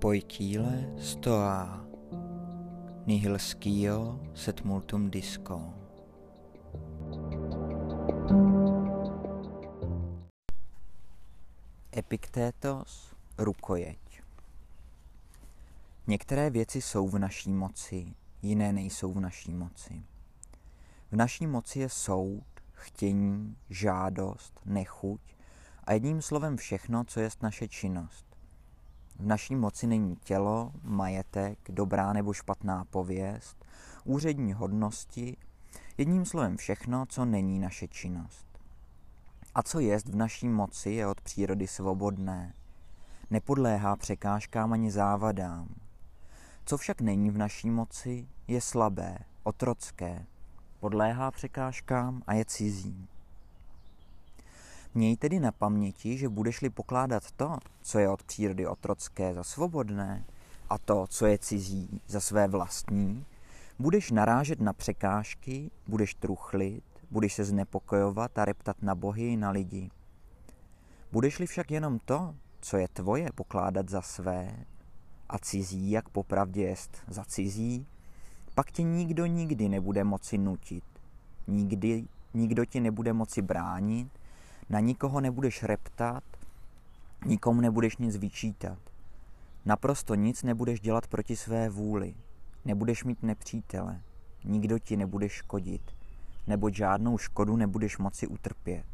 Poikile stoa nihil scio set multum disco. Epiktétos rukojeť. Některé věci jsou v naší moci, jiné nejsou v naší moci. V naší moci je soud, chtění, žádost, nechuť a jedním slovem všechno, co je naše činnost. V naší moci není tělo, majetek, dobrá nebo špatná pověst, úřední hodnosti, jedním slovem všechno, co není naše činnost. A co jest v naší moci, je od přírody svobodné. Nepodléhá překážkám ani závadám. Co však není v naší moci, je slabé, otrocké, podléhá překážkám a je cizí. Měj tedy na paměti, že budeš-li pokládat to, co je od přírody otrocké, za svobodné, a to, co je cizí, za své vlastní, budeš narážet na překážky, budeš truchlit, budeš se znepokojovat a reptat na bohy i na lidi. Budeš-li však jenom to, co je tvoje, pokládat za své, a cizí, jak popravdě jest za cizí, pak tě nikdo nikdy nebude moci nutit. Nikdy, nikdo ti nebude moci bránit, na nikoho nebudeš reptat, nikomu nebudeš nic vyčítat. Naprosto nic nebudeš dělat proti své vůli. Nebudeš mít nepřítele. Nikdo ti nebude škodit. Nebo žádnou škodu nebudeš moci utrpět.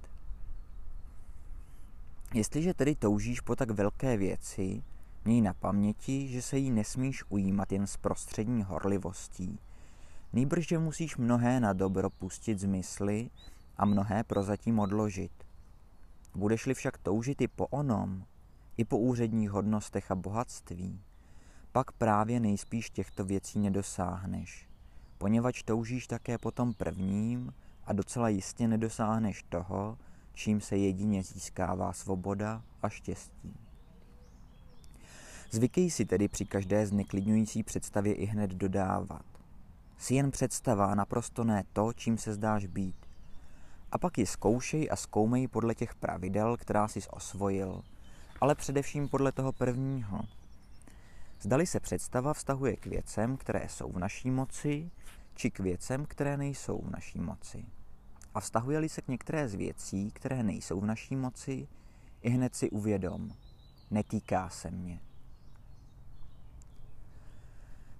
Jestliže tedy toužíš po tak velké věci, Měj na paměti, že se jí nesmíš ujímat jen s prostřední horlivostí, nýbrž, že musíš mnohé na dobro pustit z mysli a mnohé prozatím odložit. Budeš-li však toužit i po onom, i po úředních hodnostech a bohatství, pak právě nejspíš těchto věcí nedosáhneš, poněvadž toužíš také po tom prvním a docela jistě nedosáhneš toho, čím se jedině získává svoboda a štěstí. Zvykej si tedy při každé zneklidňující představě i hned dodávat. Jsi jen představa, naprosto ne to, čím se zdáš být. A pak ji zkoušej a zkoumej podle těch pravidel, která jsi osvojil, ale především podle toho prvního. Zdali se představa vztahuje k věcem, které jsou v naší moci, či k věcem, které nejsou v naší moci. A vztahuje-li se k některé z věcí, které nejsou v naší moci, i hned si uvědom, netýká se mě.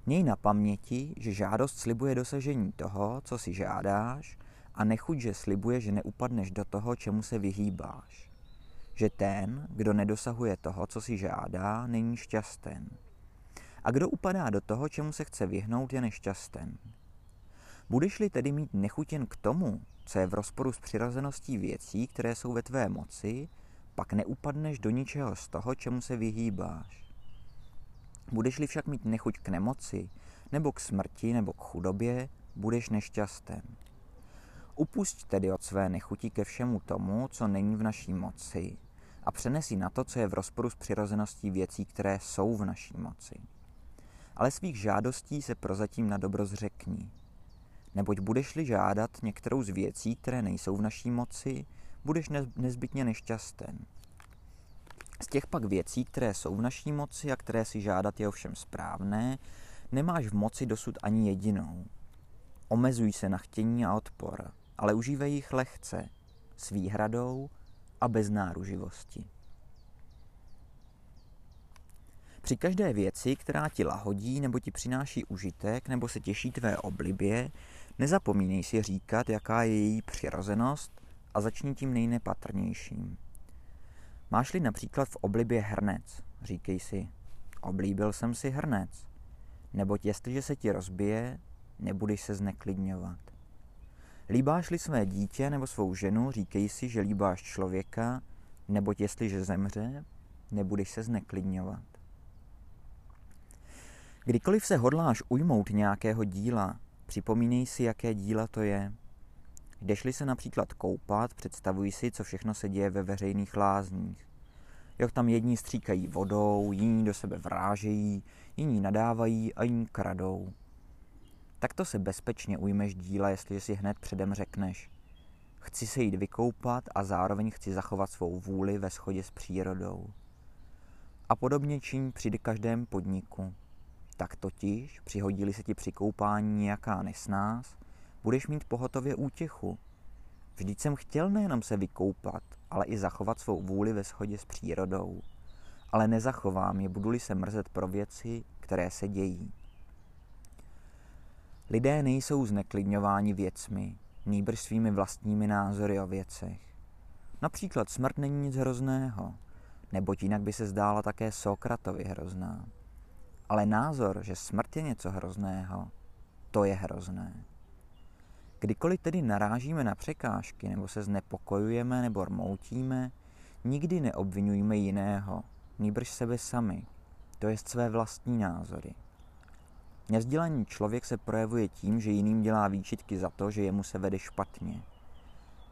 Měj na paměti, že žádost slibuje dosažení toho, co si žádáš, a nechuť, že slibuje, že neupadneš do toho, čemu se vyhýbáš. Že ten, kdo nedosahuje toho, co si žádá, není šťasten. A kdo upadá do toho, čemu se chce vyhnout, je nešťasten. Budeš-li tedy mít nechutěn k tomu, co je v rozporu s přirozeností věcí, které jsou ve tvé moci, pak neupadneš do ničeho z toho, čemu se vyhýbáš. Budeš-li však mít nechuť k nemoci, nebo k smrti, nebo k chudobě, budeš nešťasten. Upusť tedy od své nechuti ke všemu tomu, co není v naší moci, a přenesi na to, co je v rozporu s přirozeností věcí, které jsou v naší moci. Ale svých žádostí se prozatím na dobro zřekni. Neboť budeš-li žádat některou z věcí, které nejsou v naší moci, budeš nezbytně nešťasten. Z těch pak věcí, které jsou v naší moci a které si žádat je ovšem správné, nemáš v moci dosud ani jedinou. Omezuj se na chtění a odpor, ale užívej jich lehce, s výhradou a bez náruživosti. Při každé věci, která ti lahodí nebo ti přináší užitek nebo se těší tvé oblibě, nezapomínej si říkat, jaká je její přirozenost a začni tím nejnepatrnějším. Máš-li například v oblibě hrnec, říkej si, oblíbil jsem si hrnec, neboť jestliže se ti rozbije, nebudeš se zneklidňovat. Líbáš-li své dítě nebo svou ženu, říkej si, že líbáš člověka, neboť jestliže zemře, nebudeš se zneklidňovat. Kdykoliv se hodláš ujmout nějakého díla, připomínej si, jaké díla to je – Jdeš-li se například koupat, představuj si, co všechno se děje ve veřejných lázních. Jak tam jedni stříkají vodou, jiní do sebe vrážejí, jiní nadávají a jiní kradou. Takto se bezpečně ujmeš díla, jestli si hned předem řekneš. Chci se jít vykoupat a zároveň chci zachovat svou vůli ve shodě s přírodou. A podobně činí při každém podniku. Tak totiž, přihodili se ti při koupání nějaká nesnás, budeš mít pohotově útěchu. Vždyť jsem chtěl nejenom se vykoupat, ale i zachovat svou vůli ve shodě s přírodou. Ale nezachovám je, budu-li se mrzet pro věci, které se dějí. Lidé nejsou zneklidňováni věcmi, nýbrž svými vlastními názory o věcech. Například smrt není nic hrozného, neboť jinak by se zdála také Sokratovi hrozná. Ale názor, že smrt je něco hrozného, to je hrozné. Kdykoliv tedy narážíme na překážky, nebo se znepokojujeme, nebo rmoutíme, nikdy neobvinujme jiného, nýbrž sebe sami, to je své vlastní názory. Nevzdělaný člověk se projevuje tím, že jiným dělá výčitky za to, že jemu se vede špatně.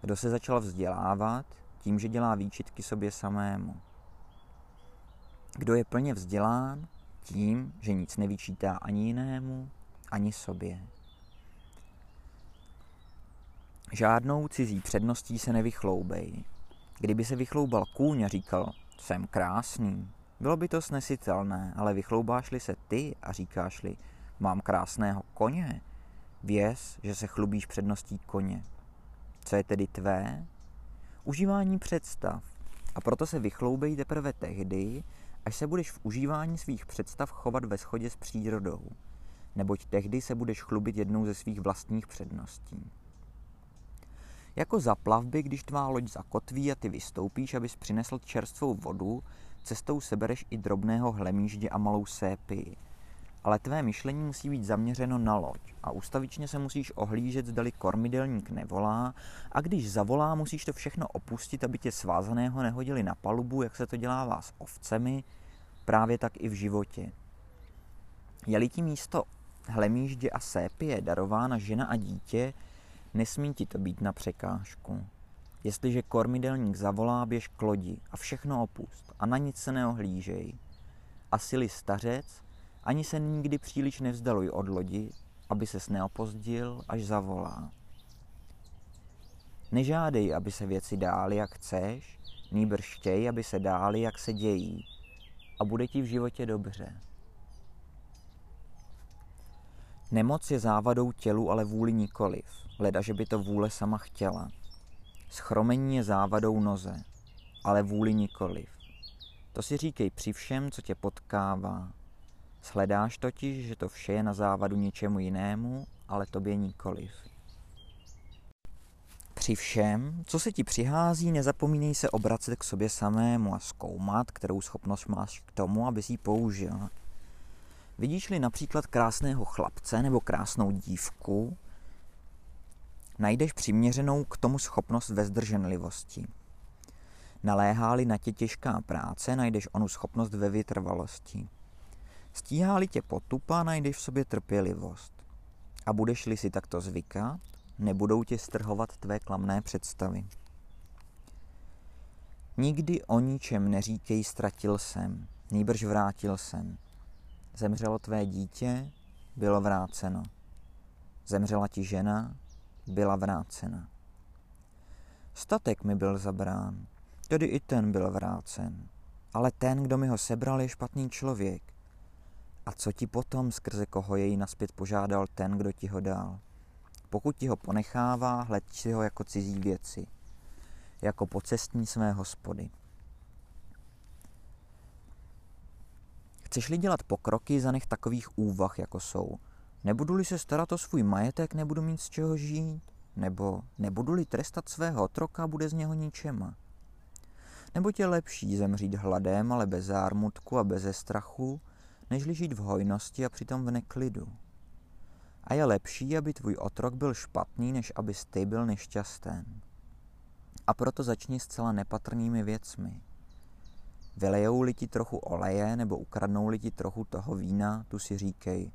Kdo se začal vzdělávat, tím, že dělá výčitky sobě samému. Kdo je plně vzdělán, tím, že nic nevyčítá ani jinému, ani sobě. Žádnou cizí předností se nevychloubej. Kdyby se vychloubal kůň a říkal, jsem krásný, bylo by to snesitelné, ale vychloubáš-li se ty a říkáš-li, mám krásného koně, věz, že se chlubíš předností koně. Co je tedy tvé? Užívání představ. A proto se vychloubej teprve tehdy, až se budeš v užívání svých představ chovat ve shodě s přírodou, neboť tehdy se budeš chlubit jednou ze svých vlastních předností. Jako za plavby, když tvá loď zakotví a ty vystoupíš, abys přinesl čerstvou vodu, cestou sebereš i drobného hlemíždě a malou sépii. Ale tvé myšlení musí být zaměřeno na loď a ustavičně se musíš ohlížet, zdali kormidelník nevolá a když zavolá, musíš to všechno opustit, aby tě svázaného nehodili na palubu, jak se to dělá s ovcemi, právě tak i v životě. Je-li ti místo hlemíždě a sépie darována žena a dítě, Nesmí ti to být na překážku. Jestliže kormidelník zavolá, běž k lodi a všechno opust a na nic se neohlížej. A sily stařec, ani se nikdy příliš nevzdaluj od lodi, aby ses neopozdil, až zavolá. Nežádej, aby se věci dály, jak chceš, nýbrž chtěj, aby se dály, jak se dějí. A bude ti v životě dobře. Nemoc je závadou tělu, ale vůli nikoliv, leda, že by to vůle sama chtěla. Schromení je závadou noze, ale vůli nikoliv. To si říkej při všem, co tě potkává. Shledáš totiž, že to vše je na závadu něčemu jinému, ale tobě nikoliv. Při všem, co se ti přihází, nezapomínej se obracet k sobě samému a zkoumat, kterou schopnost máš k tomu, aby si ji použil. Vidíš-li například krásného chlapce nebo krásnou dívku, najdeš přiměřenou k tomu schopnost ve zdrženlivosti. Naléhá-li na tě těžká práce, najdeš onu schopnost ve vytrvalosti. Stíhá-li tě potupa, najdeš v sobě trpělivost. A budeš-li si takto zvykat, nebudou tě strhovat tvé klamné představy. Nikdy o ničem neříkej ztratil jsem, nýbrž vrátil jsem. Zemřelo tvé dítě, bylo vráceno. Zemřela ti žena, byla vrácena. Statek mi byl zabrán, tedy i ten byl vrácen. Ale ten, kdo mi ho sebral, je špatný člověk. A co ti potom, skrze koho jej naspět požádal ten, kdo ti ho dal? Pokud ti ho ponechává, hled si ho jako cizí věci, jako pocestní své hospody. Chceš-li dělat pokroky, zanech takových úvah, jako jsou. Nebudu-li se starat o svůj majetek, nebudu mít z čeho žít. Nebo nebudu-li trestat svého otroka, bude z něho ničema. Nebo je lepší zemřít hladem, ale bez zármutku a bez strachu, nežli žít v hojnosti a přitom v neklidu. A je lepší, aby tvůj otrok byl špatný, než aby ty byl nešťastný. A proto začni s celá nepatrnými věcmi. Vylejou-li ti trochu oleje nebo ukradnou-li ti trochu toho vína, tu si říkej,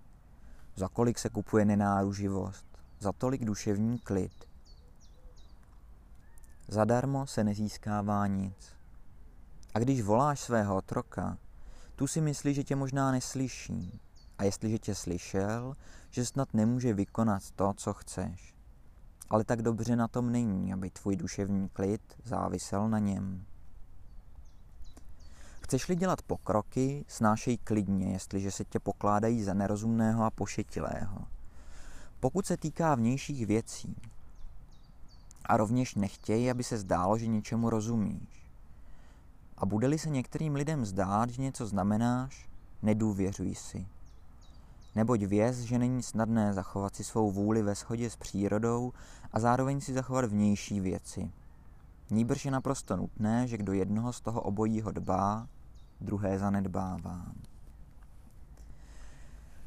za kolik se kupuje nenáruživost, za tolik duševní klid. Zadarmo se nezískává nic. A když voláš svého otroka, tu si myslí, že tě možná neslyší. A jestliže tě slyšel, že snad nemůže vykonat to, co chceš. Ale tak dobře na tom není, aby tvůj duševní klid závisel na něm. Chceš-li dělat pokroky, snášej klidně, jestliže se tě pokládají za nerozumného a pošetilého. Pokud se týká vnějších věcí, a rovněž nechtějí, aby se zdálo, že něčemu rozumíš. A bude-li se některým lidem zdát, že něco znamenáš, nedůvěřuj si. Neboť věz, že není snadné zachovat si svou vůli ve shodě s přírodou a zároveň si zachovat vnější věci. Nýbrž je naprosto nutné, že kdo jednoho z toho obojího dbá, druhé zanedbává.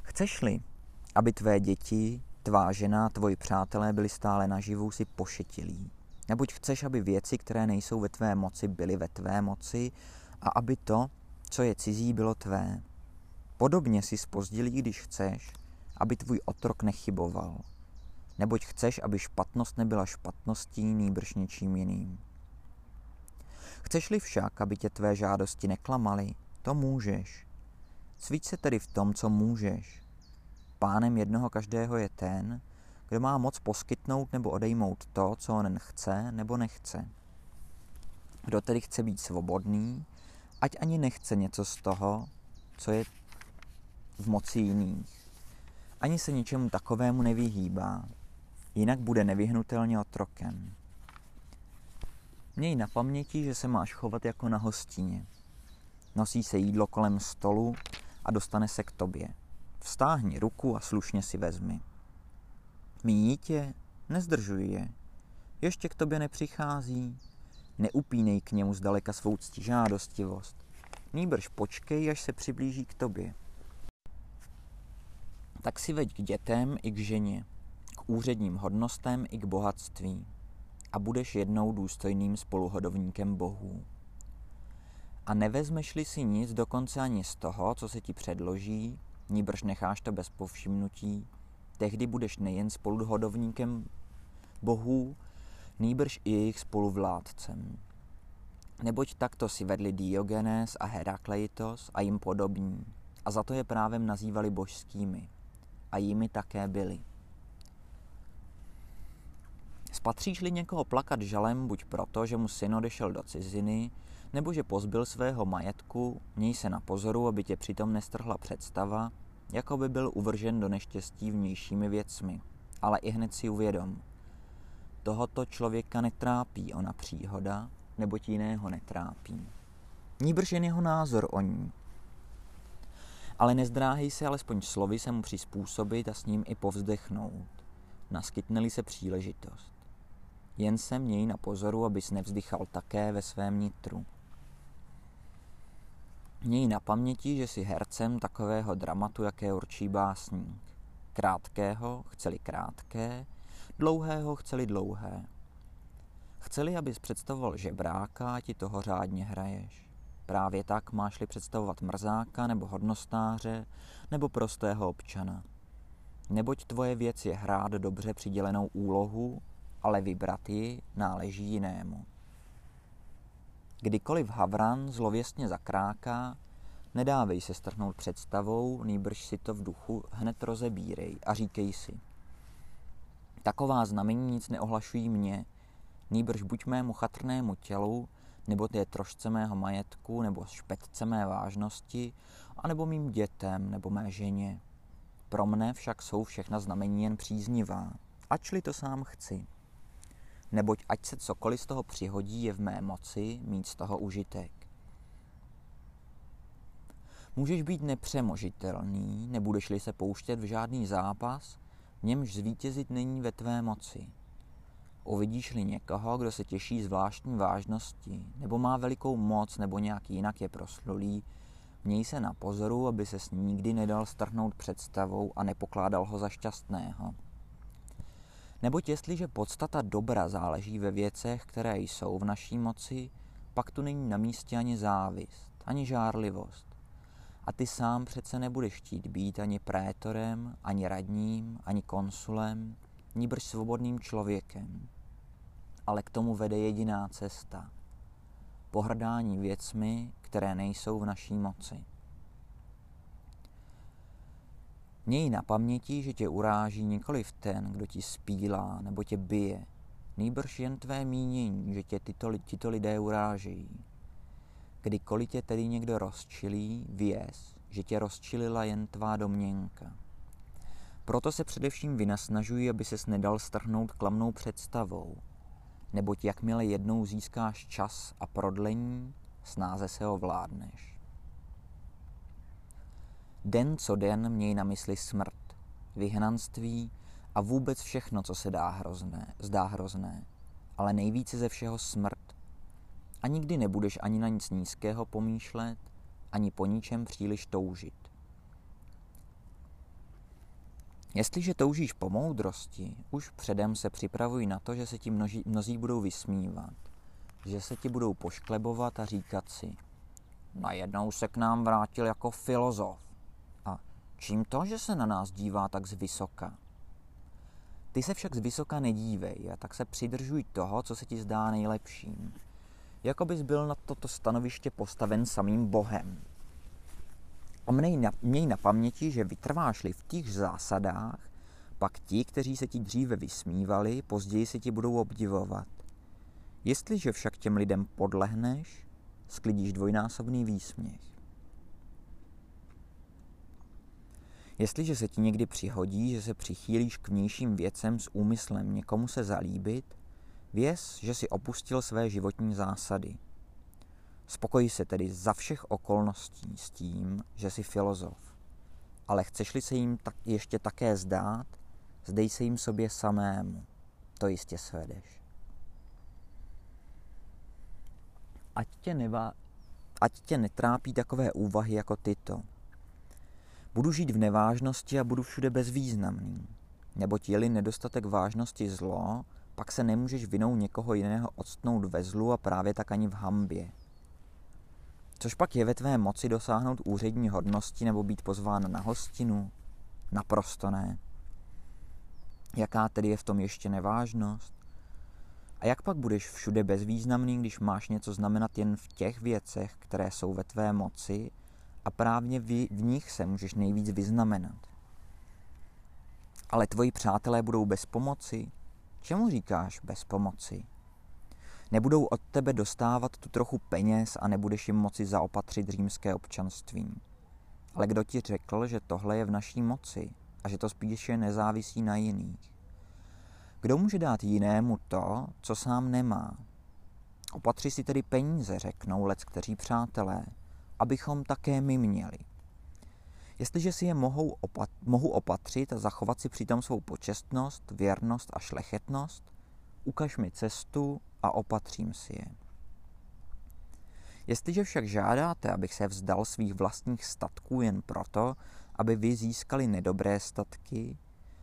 Chceš-li, aby tvé děti, tvá žena, tvoji přátelé byli stále naživu, si pošetilí. Neboť chceš, aby věci, které nejsou ve tvé moci, byly ve tvé moci a aby to, co je cizí, bylo tvé. Podobně si spozdilí, když chceš, aby tvůj otrok nechyboval. Neboť chceš, aby špatnost nebyla špatností, nýbrž ničím jiným. Chceš-li však, aby tě tvé žádosti neklamaly, to můžeš. Cvič se tedy v tom, co můžeš. Pánem jednoho každého je ten, kdo má moc poskytnout nebo odejmout to, co on chce nebo nechce. Kdo tedy chce být svobodný, ať ani nechce něco z toho, co je v moci jiných. Ani se ničemu takovému nevyhýbá, jinak bude nevyhnutelně otrokem. Měj na paměti, že se máš chovat jako na hostině. Nosí se jídlo kolem stolu a dostane se k tobě. Vstáhni ruku a slušně si vezmi. Míjí tě, nezdržuj je. Ještě k tobě nepřichází, neupínej k němu zdaleka svou žádostivost. Nýbrž počkej, až se přiblíží k tobě. Tak si veď k dětem i k ženě, k úředním hodnostem i k bohatství a budeš jednou důstojným spoluhodovníkem bohů. A nevezmeš-li si nic dokonce ani z toho, co se ti předloží, níbrž necháš to bez povšimnutí, tehdy budeš nejen spoluhodovníkem bohů, nýbrž i jejich spoluvládcem. Neboť takto si vedli Diogenes a Herakleitos a jim podobní, a za to je právem nazývali božskými. A jimi také byli. Spatříš-li někoho plakat žalem buď proto, že mu syn odešel do ciziny, nebo že pozbyl svého majetku, měj se na pozoru, aby tě přitom nestrhla představa, jako by byl uvržen do neštěstí vnějšími věcmi. Ale i hned si uvědom, tohoto člověka netrápí ona příhoda, nebo jiného netrápí. Níbrž jen jeho názor o ní. Ale nezdráhej se alespoň slovy se mu přizpůsobit a s ním i povzdechnout, naskytne se příležitost. Jen se měj na pozoru, abys nevzdychal také ve svém nitru. Měj na paměti, že jsi hercem takového dramatu, jaké určí básník. Krátkého, chceli krátké, dlouhého, chceli dlouhé. Chceli, abys představoval žebráka, ti toho řádně hraješ. Právě tak máš-li představovat mrzáka nebo hodnostáře nebo prostého občana. Neboť tvoje věc je hrát dobře přidělenou úlohu ale vybrat ji náleží jinému. Kdykoliv havran zlověstně zakráká, nedávej se strhnout představou, nýbrž si to v duchu hned rozebírej a říkej si. Taková znamení nic neohlašují mě, nýbrž buď mému chatrnému tělu, nebo té trošce mého majetku, nebo špetce mé vážnosti, anebo mým dětem, nebo mé ženě. Pro mne však jsou všechna znamení jen příznivá, ačli to sám chci neboť ať se cokoliv z toho přihodí, je v mé moci mít z toho užitek. Můžeš být nepřemožitelný, nebudeš-li se pouštět v žádný zápas, v němž zvítězit není ve tvé moci. Uvidíš-li někoho, kdo se těší zvláštní vážnosti, nebo má velikou moc, nebo nějak jinak je proslulý, měj se na pozoru, aby se s nikdy nedal strhnout představou a nepokládal ho za šťastného. Neboť jestliže podstata dobra záleží ve věcech, které jsou v naší moci, pak tu není na místě ani závist, ani žárlivost. A ty sám přece nebudeš chtít být ani prétorem, ani radním, ani konsulem, níbrž svobodným člověkem. Ale k tomu vede jediná cesta. Pohrdání věcmi, které nejsou v naší moci. Měj na paměti, že tě uráží nikoliv ten, kdo ti spílá nebo tě bije, nýbrž jen tvé mínění, že tě tyto, tyto lidé urážejí. Kdykoliv tě tedy někdo rozčilí, věz, že tě rozčilila jen tvá domněnka. Proto se především vynasnažuji, aby ses nedal strhnout klamnou představou, neboť jakmile jednou získáš čas a prodlení, snáze se ho vládneš. Den co den měj na mysli smrt, vyhnanství a vůbec všechno, co se dá hrozné, zdá hrozné, ale nejvíce ze všeho smrt. A nikdy nebudeš ani na nic nízkého pomýšlet, ani po ničem příliš toužit. Jestliže toužíš po moudrosti, už předem se připravuj na to, že se ti množí, mnozí budou vysmívat, že se ti budou pošklebovat a říkat si, najednou se k nám vrátil jako filozof. Čím to, že se na nás dívá tak zvysoka? Ty se však zvysoka nedívej a tak se přidržuj toho, co se ti zdá nejlepším. Jako bys byl na toto stanoviště postaven samým Bohem. A měj na, měj na paměti, že vytrváš-li v těch zásadách, pak ti, kteří se ti dříve vysmívali, později se ti budou obdivovat. Jestliže však těm lidem podlehneš, sklidíš dvojnásobný výsměch. Jestliže se ti někdy přihodí, že se přichýlíš k vnějším věcem s úmyslem někomu se zalíbit, věz, že si opustil své životní zásady. Spokoj se tedy za všech okolností s tím, že jsi filozof. Ale chceš-li se jim tak ještě také zdát, zdej se jim sobě samému. To jistě svedeš. Ať tě, neva, ať tě netrápí takové úvahy jako tyto. Budu žít v nevážnosti a budu všude bezvýznamný. Neboť je-li nedostatek vážnosti zlo, pak se nemůžeš vinou někoho jiného odstnout ve zlu a právě tak ani v hambě. Což pak je ve tvé moci dosáhnout úřední hodnosti nebo být pozván na hostinu? Naprosto ne. Jaká tedy je v tom ještě nevážnost? A jak pak budeš všude bezvýznamný, když máš něco znamenat jen v těch věcech, které jsou ve tvé moci a právě v, v nich se můžeš nejvíc vyznamenat? Ale tvoji přátelé budou bez pomoci? Čemu říkáš bez pomoci? Nebudou od tebe dostávat tu trochu peněz a nebudeš jim moci zaopatřit římské občanství. Ale kdo ti řekl, že tohle je v naší moci a že to spíše nezávisí na jiných? Kdo může dát jinému to, co sám nemá? Opatři si tedy peníze, řeknou lec kteří přátelé, abychom také my měli. Jestliže si je mohou opat- mohu opatřit a zachovat si přitom svou počestnost, věrnost a šlechetnost, ukaž mi cestu a opatřím si je. Jestliže však žádáte, abych se vzdal svých vlastních statků jen proto, aby vy získali nedobré statky,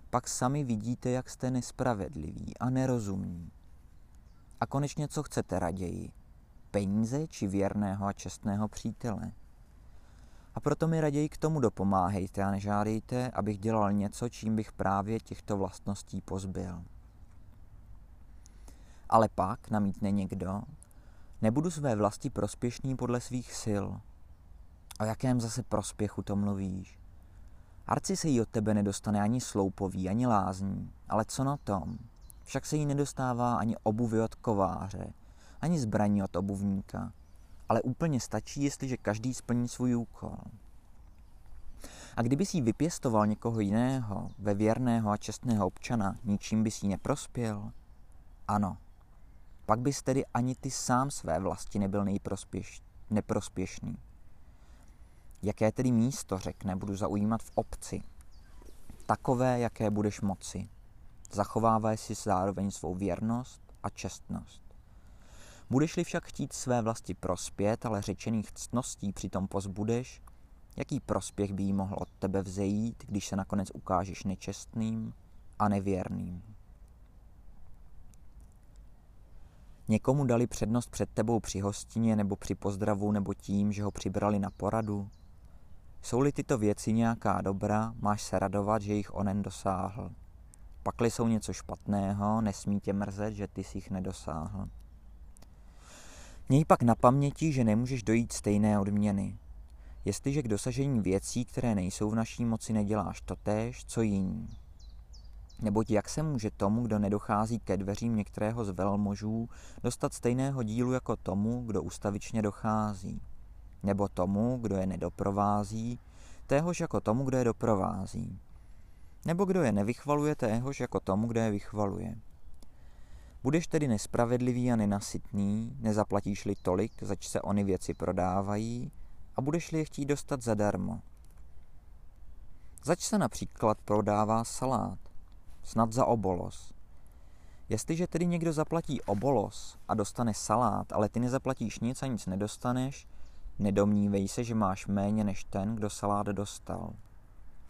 pak sami vidíte, jak jste nespravedliví a nerozumní. A konečně co chcete raději? Peníze či věrného a čestného přítele? A proto mi raději k tomu dopomáhejte a nežádejte, abych dělal něco, čím bych právě těchto vlastností pozbyl. Ale pak, namítne někdo, nebudu své vlasti prospěšný podle svých sil. O jakém zase prospěchu to mluvíš? Arci se jí od tebe nedostane ani sloupový, ani lázní, ale co na tom? Však se jí nedostává ani obuvy od kováře, ani zbraní od obuvníka, ale úplně stačí, jestliže každý splní svůj úkol. A kdyby si vypěstoval někoho jiného, ve věrného a čestného občana, ničím by si neprospěl? Ano, pak bys tedy ani ty sám své vlasti nebyl nejprospěš, neprospěšný. Jaké tedy místo, řekne, budu zaujímat v obci? Takové, jaké budeš moci. Zachovávaj si zároveň svou věrnost a čestnost. Budeš-li však chtít své vlasti prospět, ale řečených ctností přitom pozbudeš, jaký prospěch by jí mohl od tebe vzejít, když se nakonec ukážeš nečestným a nevěrným. Někomu dali přednost před tebou při hostině nebo při pozdravu nebo tím, že ho přibrali na poradu? Jsou-li tyto věci nějaká dobra, máš se radovat, že jich onen dosáhl. Pakli jsou něco špatného, nesmí tě mrzet, že ty jsi jich nedosáhl. Měj pak na paměti, že nemůžeš dojít stejné odměny. Jestliže k dosažení věcí, které nejsou v naší moci, neděláš totéž, co jiní. Neboť jak se může tomu, kdo nedochází ke dveřím některého z velmožů, dostat stejného dílu jako tomu, kdo ustavičně dochází? Nebo tomu, kdo je nedoprovází, téhož jako tomu, kdo je doprovází? Nebo kdo je nevychvaluje, téhož jako tomu, kdo je vychvaluje? Budeš tedy nespravedlivý a nenasytný, nezaplatíš-li tolik, zač se ony věci prodávají, a budeš-li je chtít dostat zadarmo. Zač se například prodává salát, snad za obolos. Jestliže tedy někdo zaplatí obolos a dostane salát, ale ty nezaplatíš nic a nic nedostaneš, nedomnívej se, že máš méně než ten, kdo salát dostal.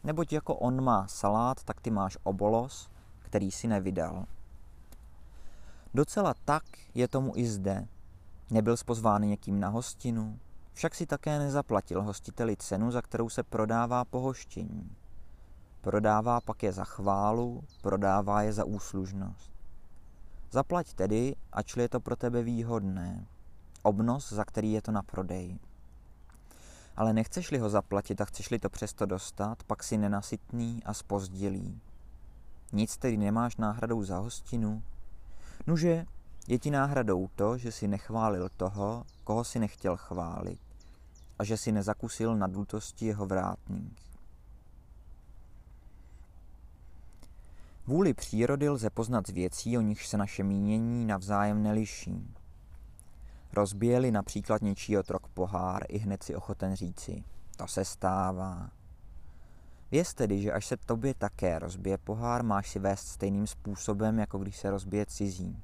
Neboť jako on má salát, tak ty máš obolos, který si nevydal. Docela tak je tomu i zde. Nebyl spozván někým na hostinu, však si také nezaplatil hostiteli cenu, za kterou se prodává pohoštění. Prodává pak je za chválu, prodává je za úslužnost. Zaplať tedy, ačli je to pro tebe výhodné. Obnos, za který je to na prodej. Ale nechceš-li ho zaplatit a chceš-li to přesto dostat, pak si nenasytný a spozdilý. Nic tedy nemáš náhradou za hostinu, Nuže, je ti náhradou to, že si nechválil toho, koho si nechtěl chválit a že si nezakusil na dutosti jeho vrátník. Vůli přírody lze poznat z věcí, o nichž se naše mínění navzájem neliší. Rozbijeli například něčí otrok pohár, i hned si ochoten říci, to se stává. Věz tedy, že až se tobě také rozbije pohár, máš si vést stejným způsobem, jako když se rozbije cizí.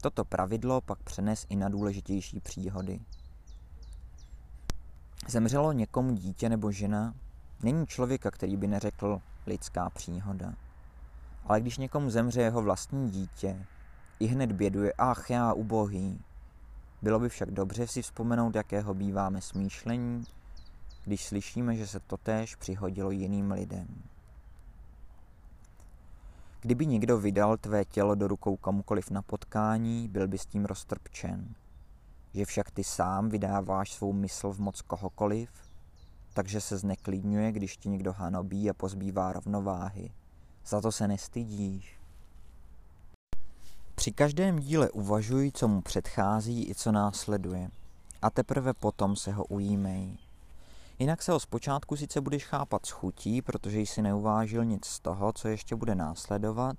Toto pravidlo pak přenes i na důležitější příhody. Zemřelo někomu dítě nebo žena, není člověka, který by neřekl lidská příhoda. Ale když někomu zemře jeho vlastní dítě, i hned běduje, ach já ubohý. Bylo by však dobře si vzpomenout, jakého býváme smýšlení, když slyšíme, že se totéž přihodilo jiným lidem. Kdyby někdo vydal tvé tělo do rukou komukoliv na potkání, byl by s tím roztrpčen. Že však ty sám vydáváš svou mysl v moc kohokoliv, takže se zneklidňuje, když ti někdo hanobí a pozbývá rovnováhy. Za to se nestydíš. Při každém díle uvažuj, co mu předchází i co následuje. A teprve potom se ho ujímej. Jinak se ho zpočátku sice budeš chápat s chutí, protože jsi neuvážil nic z toho, co ještě bude následovat,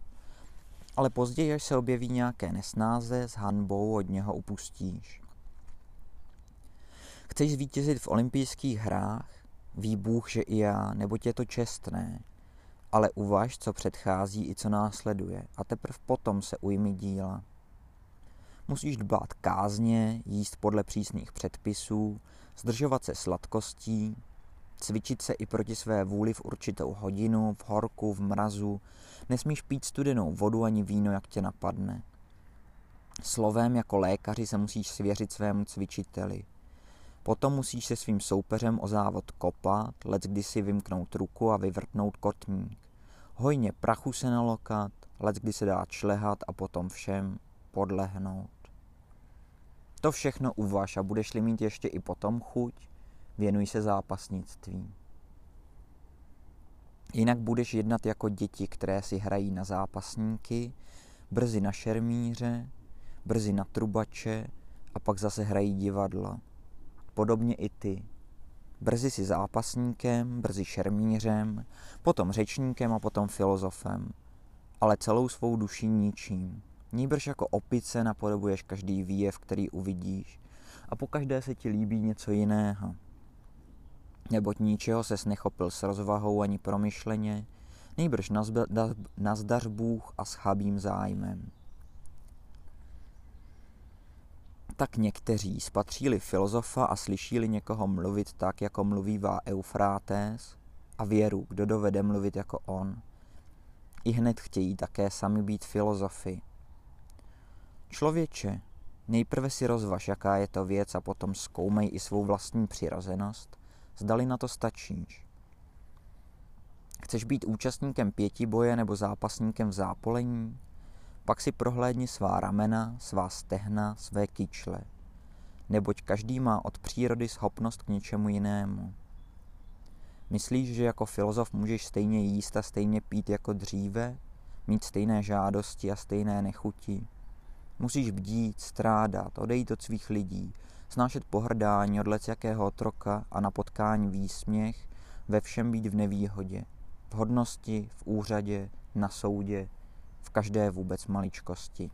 ale později, až se objeví nějaké nesnáze, s hanbou od něho upustíš. Chceš zvítězit v olympijských hrách? Ví Bůh, že i já, nebo je to čestné. Ale uvaž, co předchází i co následuje a teprve potom se ujmi díla. Musíš dbát kázně, jíst podle přísných předpisů, zdržovat se sladkostí, cvičit se i proti své vůli v určitou hodinu, v horku, v mrazu, nesmíš pít studenou vodu ani víno, jak tě napadne. Slovem jako lékaři se musíš svěřit svému cvičiteli. Potom musíš se svým soupeřem o závod kopat, let kdy si vymknout ruku a vyvrtnout kotník. Hojně prachu se nalokat, let kdy se dá člehat a potom všem podlehnout. To všechno uvaž a budeš-li mít ještě i potom chuť, věnuj se zápasnictví. Jinak budeš jednat jako děti, které si hrají na zápasníky, brzy na šermíře, brzy na trubače a pak zase hrají divadla. Podobně i ty. Brzy si zápasníkem, brzy šermířem, potom řečníkem a potom filozofem, ale celou svou duší ničím. Nýbrž jako opice napodobuješ každý výjev, který uvidíš a po každé se ti líbí něco jiného. Neboť ničeho ses nechopil s rozvahou ani promyšleně, nýbrž nazdař Bůh a s chabým zájmem. Tak někteří spatříli filozofa a slyšíli někoho mluvit tak, jako mluvívá Eufrátes, a věru, kdo dovede mluvit jako on. I hned chtějí také sami být filozofy, Člověče, nejprve si rozvaž, jaká je to věc a potom zkoumej i svou vlastní přirozenost, zdali na to stačíš. Chceš být účastníkem pětiboje nebo zápasníkem v zápolení? Pak si prohlédni svá ramena, svá stehna, své kyčle. Neboť každý má od přírody schopnost k něčemu jinému. Myslíš, že jako filozof můžeš stejně jíst a stejně pít jako dříve? mít stejné žádosti a stejné nechuti. Musíš bdít, strádat, odejít od svých lidí, snášet pohrdání od lec jakého otroka a na potkání výsměch, ve všem být v nevýhodě, v hodnosti, v úřadě, na soudě, v každé vůbec maličkosti.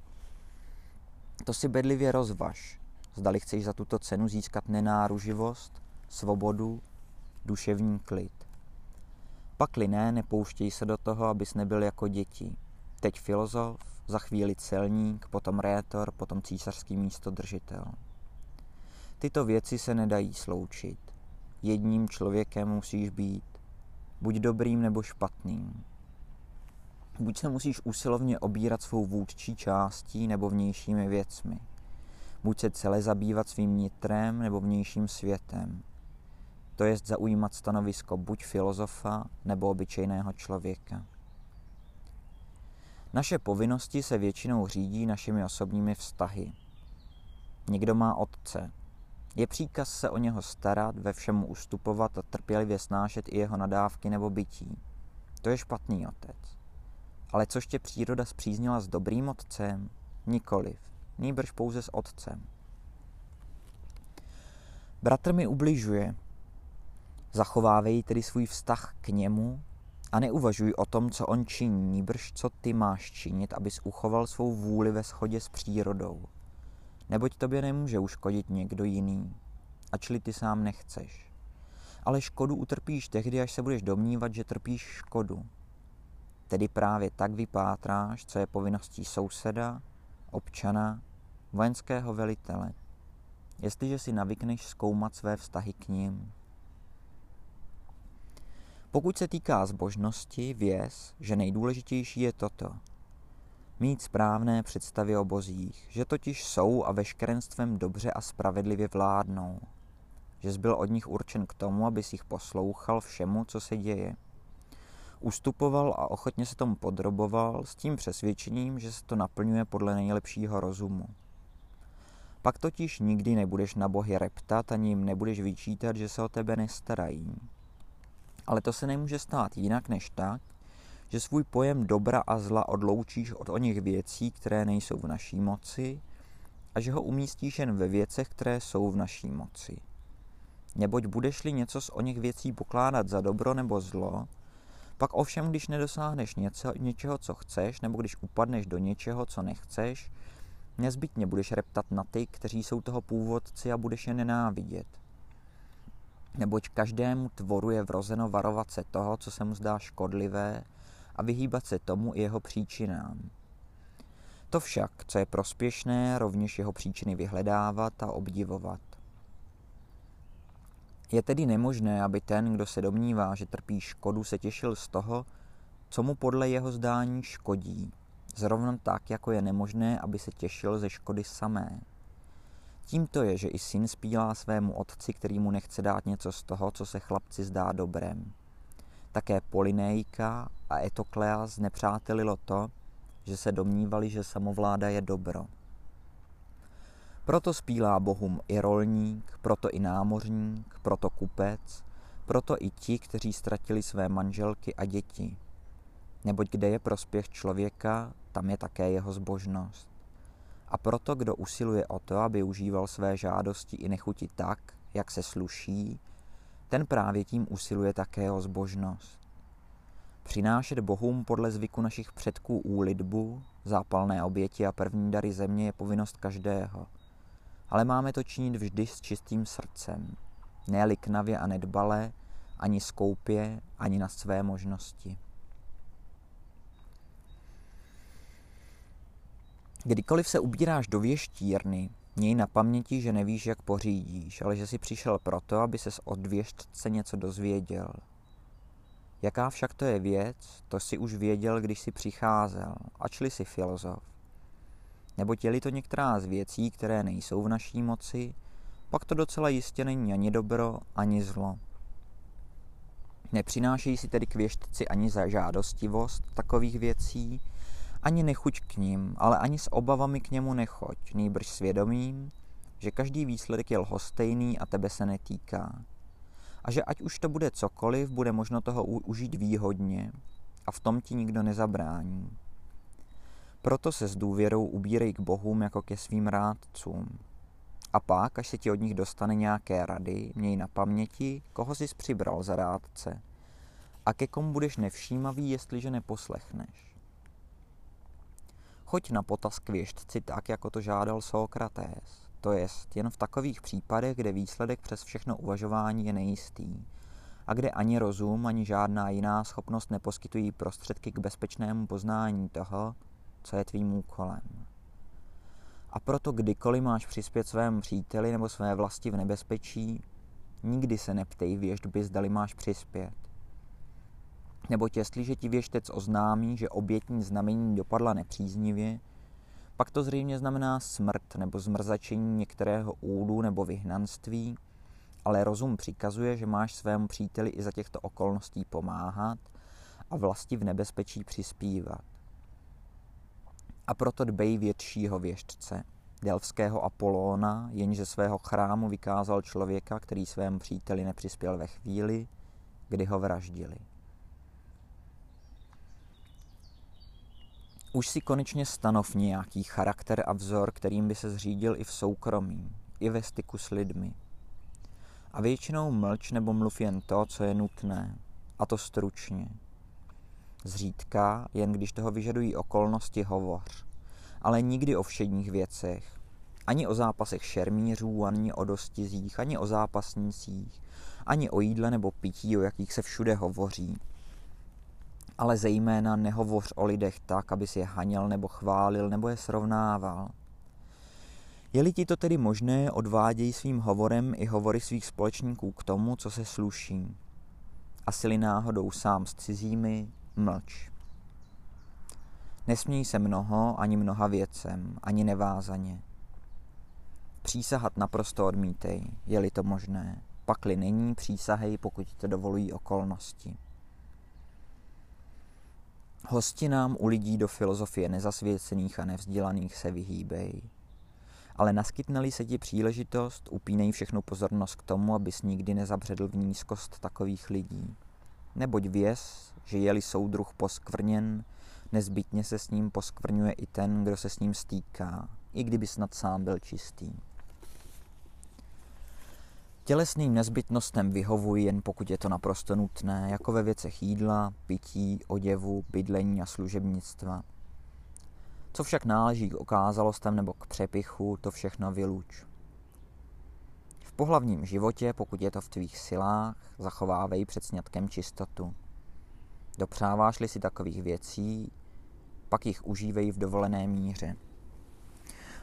To si bedlivě rozvaž, zdali chceš za tuto cenu získat nenáruživost, svobodu, duševní klid. Pakli ne, nepouštěj se do toho, abys nebyl jako děti. Teď filozof, za chvíli celník, potom rétor, potom císařský místodržitel. Tyto věci se nedají sloučit. Jedním člověkem musíš být, buď dobrým nebo špatným. Buď se musíš usilovně obírat svou vůdčí částí nebo vnějšími věcmi. Buď se celé zabývat svým nitrem nebo vnějším světem. To jest zaujímat stanovisko buď filozofa nebo obyčejného člověka. Naše povinnosti se většinou řídí našimi osobními vztahy. Někdo má otce. Je příkaz se o něho starat, ve všemu ustupovat a trpělivě snášet i jeho nadávky nebo bytí. To je špatný otec. Ale což tě příroda zpříznila s dobrým otcem? Nikoliv. Nýbrž pouze s otcem. Bratr mi ubližuje. Zachovávej tedy svůj vztah k němu a neuvažuj o tom, co on činí, níbrž co ty máš činit, abys uchoval svou vůli ve shodě s přírodou. Neboť tobě nemůže uškodit někdo jiný, ačli ty sám nechceš. Ale škodu utrpíš tehdy, až se budeš domnívat, že trpíš škodu. Tedy právě tak vypátráš, co je povinností souseda, občana, vojenského velitele. Jestliže si navykneš zkoumat své vztahy k ním, pokud se týká zbožnosti, věz, že nejdůležitější je toto. Mít správné představy o bozích, že totiž jsou a veškerenstvem dobře a spravedlivě vládnou. Že byl od nich určen k tomu, aby si jich poslouchal všemu, co se děje. Ustupoval a ochotně se tomu podroboval s tím přesvědčením, že se to naplňuje podle nejlepšího rozumu. Pak totiž nikdy nebudeš na bohy reptat ani jim nebudeš vyčítat, že se o tebe nestarají. Ale to se nemůže stát jinak než tak, že svůj pojem dobra a zla odloučíš od o něch věcí, které nejsou v naší moci, a že ho umístíš jen ve věcech, které jsou v naší moci. Neboť budeš-li něco z o něch věcí pokládat za dobro nebo zlo, pak ovšem, když nedosáhneš něco, něčeho, co chceš, nebo když upadneš do něčeho, co nechceš, nezbytně budeš reptat na ty, kteří jsou toho původci a budeš je nenávidět neboť každému tvoru je vrozeno varovat se toho, co se mu zdá škodlivé a vyhýbat se tomu i jeho příčinám. To však, co je prospěšné, rovněž jeho příčiny vyhledávat a obdivovat. Je tedy nemožné, aby ten, kdo se domnívá, že trpí škodu, se těšil z toho, co mu podle jeho zdání škodí, zrovna tak, jako je nemožné, aby se těšil ze škody samé. Tímto je, že i syn spílá svému otci, který mu nechce dát něco z toho, co se chlapci zdá dobrem. Také Polinéjka a Etoklea znepřátelilo to, že se domnívali, že samovláda je dobro. Proto spílá bohům i rolník, proto i námořník, proto kupec, proto i ti, kteří ztratili své manželky a děti. Neboť kde je prospěch člověka, tam je také jeho zbožnost. A proto, kdo usiluje o to, aby užíval své žádosti i nechuti tak, jak se sluší, ten právě tím usiluje také o zbožnost. Přinášet bohům podle zvyku našich předků úlitbu, zápalné oběti a první dary země je povinnost každého. Ale máme to činit vždy s čistým srdcem, ne liknavě a nedbalé, ani skoupě, ani na své možnosti. Kdykoliv se ubíráš do věštírny, měj na paměti, že nevíš, jak pořídíš, ale že jsi přišel proto, aby ses od věštce něco dozvěděl. Jaká však to je věc, to si už věděl, když si přicházel, ačli si filozof. Nebo těli to některá z věcí, které nejsou v naší moci, pak to docela jistě není ani dobro, ani zlo. Nepřinášejí si tedy k věštci ani za žádostivost takových věcí, ani nechuť k ním, ale ani s obavami k němu nechoď, nýbrž svědomím, že každý výsledek je lhostejný a tebe se netýká. A že ať už to bude cokoliv, bude možno toho užít výhodně a v tom ti nikdo nezabrání. Proto se s důvěrou ubírej k bohům jako ke svým rádcům. A pak, až se ti od nich dostane nějaké rady, měj na paměti, koho jsi přibral za rádce a ke komu budeš nevšímavý, jestliže neposlechneš. Choď na potaz k věštci tak, jako to žádal Sokrates, to jest jen v takových případech, kde výsledek přes všechno uvažování je nejistý a kde ani rozum, ani žádná jiná schopnost neposkytují prostředky k bezpečnému poznání toho, co je tvým úkolem. A proto kdykoliv máš přispět svému příteli nebo své vlasti v nebezpečí, nikdy se neptej věždby, zdali máš přispět. Neboť jestliže ti věštec oznámí, že obětní znamení dopadla nepříznivě, pak to zřejmě znamená smrt nebo zmrzačení některého údu nebo vyhnanství, ale rozum přikazuje, že máš svému příteli i za těchto okolností pomáhat a vlasti v nebezpečí přispívat. A proto dbej většího věštce, delvského Apolóna, jenže svého chrámu vykázal člověka, který svému příteli nepřispěl ve chvíli, kdy ho vraždili. Už si konečně stanov nějaký charakter a vzor, kterým by se zřídil i v soukromí, i ve styku s lidmi. A většinou mlč nebo mluv jen to, co je nutné, a to stručně. Zřídka, jen když toho vyžadují okolnosti, hovoř. Ale nikdy o všedních věcech. Ani o zápasech šermířů, ani o dostizích, ani o zápasnících, ani o jídle nebo pití, o jakých se všude hovoří ale zejména nehovoř o lidech tak, aby si je haněl nebo chválil nebo je srovnával. Je-li ti to tedy možné, odváděj svým hovorem i hovory svých společníků k tomu, co se sluší. Asi-li náhodou sám s cizími, mlč. Nesměj se mnoho ani mnoha věcem, ani nevázaně. Přísahat naprosto odmítej, je-li to možné. Pakli není, přísahej, pokud to dovolují okolnosti. Hostinám u lidí do filozofie nezasvěcených a nevzdělaných se vyhýbej. Ale naskytneli se ti příležitost, upínej všechnu pozornost k tomu, abys nikdy nezabředl v nízkost takových lidí. Neboť věz, že jeli soudruh poskvrněn, nezbytně se s ním poskvrňuje i ten, kdo se s ním stýká, i kdyby snad sám byl čistý. Tělesným nezbytnostem vyhovuji jen pokud je to naprosto nutné, jako ve věcech jídla, pití, oděvu, bydlení a služebnictva. Co však náleží k okázalostem nebo k přepichu, to všechno vyluč. V pohlavním životě, pokud je to v tvých silách, zachovávej před sňatkem čistotu. Dopřáváš-li si takových věcí, pak jich užívej v dovolené míře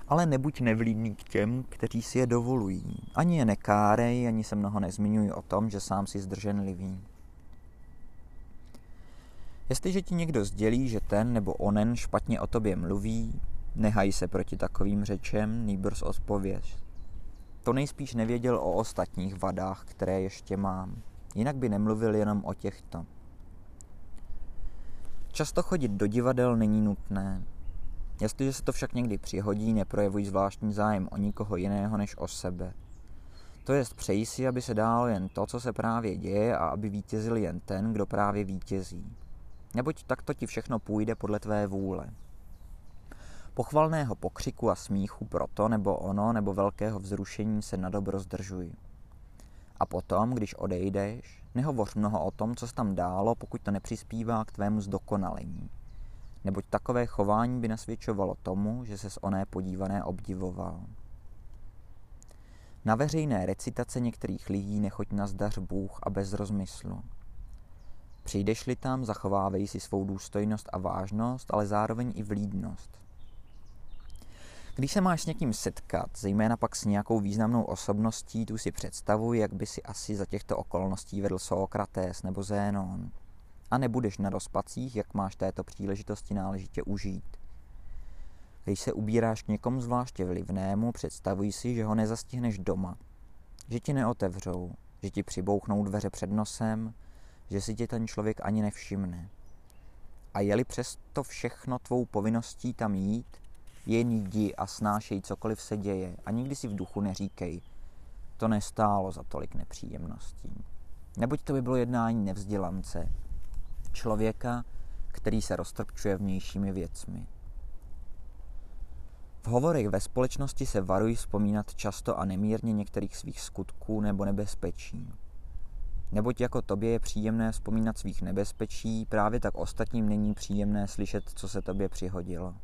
ale nebuď nevlídný k těm, kteří si je dovolují. Ani je nekárej, ani se mnoho nezmiňuj o tom, že sám si zdrženlivý. Jestliže ti někdo sdělí, že ten nebo onen špatně o tobě mluví, nehaj se proti takovým řečem, nýbrz odpověď. To nejspíš nevěděl o ostatních vadách, které ještě mám. Jinak by nemluvil jenom o těchto. Často chodit do divadel není nutné. Jestliže se to však někdy přihodí, neprojevuj zvláštní zájem o nikoho jiného než o sebe. To jest přeji si, aby se dálo jen to, co se právě děje a aby vítězil jen ten, kdo právě vítězí. Neboť takto ti všechno půjde podle tvé vůle. Pochvalného pokřiku a smíchu proto nebo ono nebo velkého vzrušení se na dobro zdržuj. A potom, když odejdeš, nehovoř mnoho o tom, co se tam dálo, pokud to nepřispívá k tvému zdokonalení neboť takové chování by nasvědčovalo tomu, že se z oné podívané obdivoval. Na veřejné recitace některých lidí nechoď na zdař Bůh a bez rozmyslu. Přijdeš-li tam, zachovávej si svou důstojnost a vážnost, ale zároveň i vlídnost. Když se máš s někým setkat, zejména pak s nějakou významnou osobností, tu si představuj, jak by si asi za těchto okolností vedl Sokrates nebo Zénon a nebudeš na rozpacích, jak máš této příležitosti náležitě užít. Když se ubíráš k někomu zvláště vlivnému, představuj si, že ho nezastihneš doma, že ti neotevřou, že ti přibouchnou dveře před nosem, že si tě ten člověk ani nevšimne. A je-li přesto všechno tvou povinností tam jít, jen jdi a snášej cokoliv se děje a nikdy si v duchu neříkej, to nestálo za tolik nepříjemností. Neboť to by bylo jednání nevzdělance, člověka, který se roztrpčuje vnějšími věcmi. V hovorech ve společnosti se varují vzpomínat často a nemírně některých svých skutků nebo nebezpečí. Neboť jako tobě je příjemné vzpomínat svých nebezpečí, právě tak ostatním není příjemné slyšet, co se tobě přihodilo.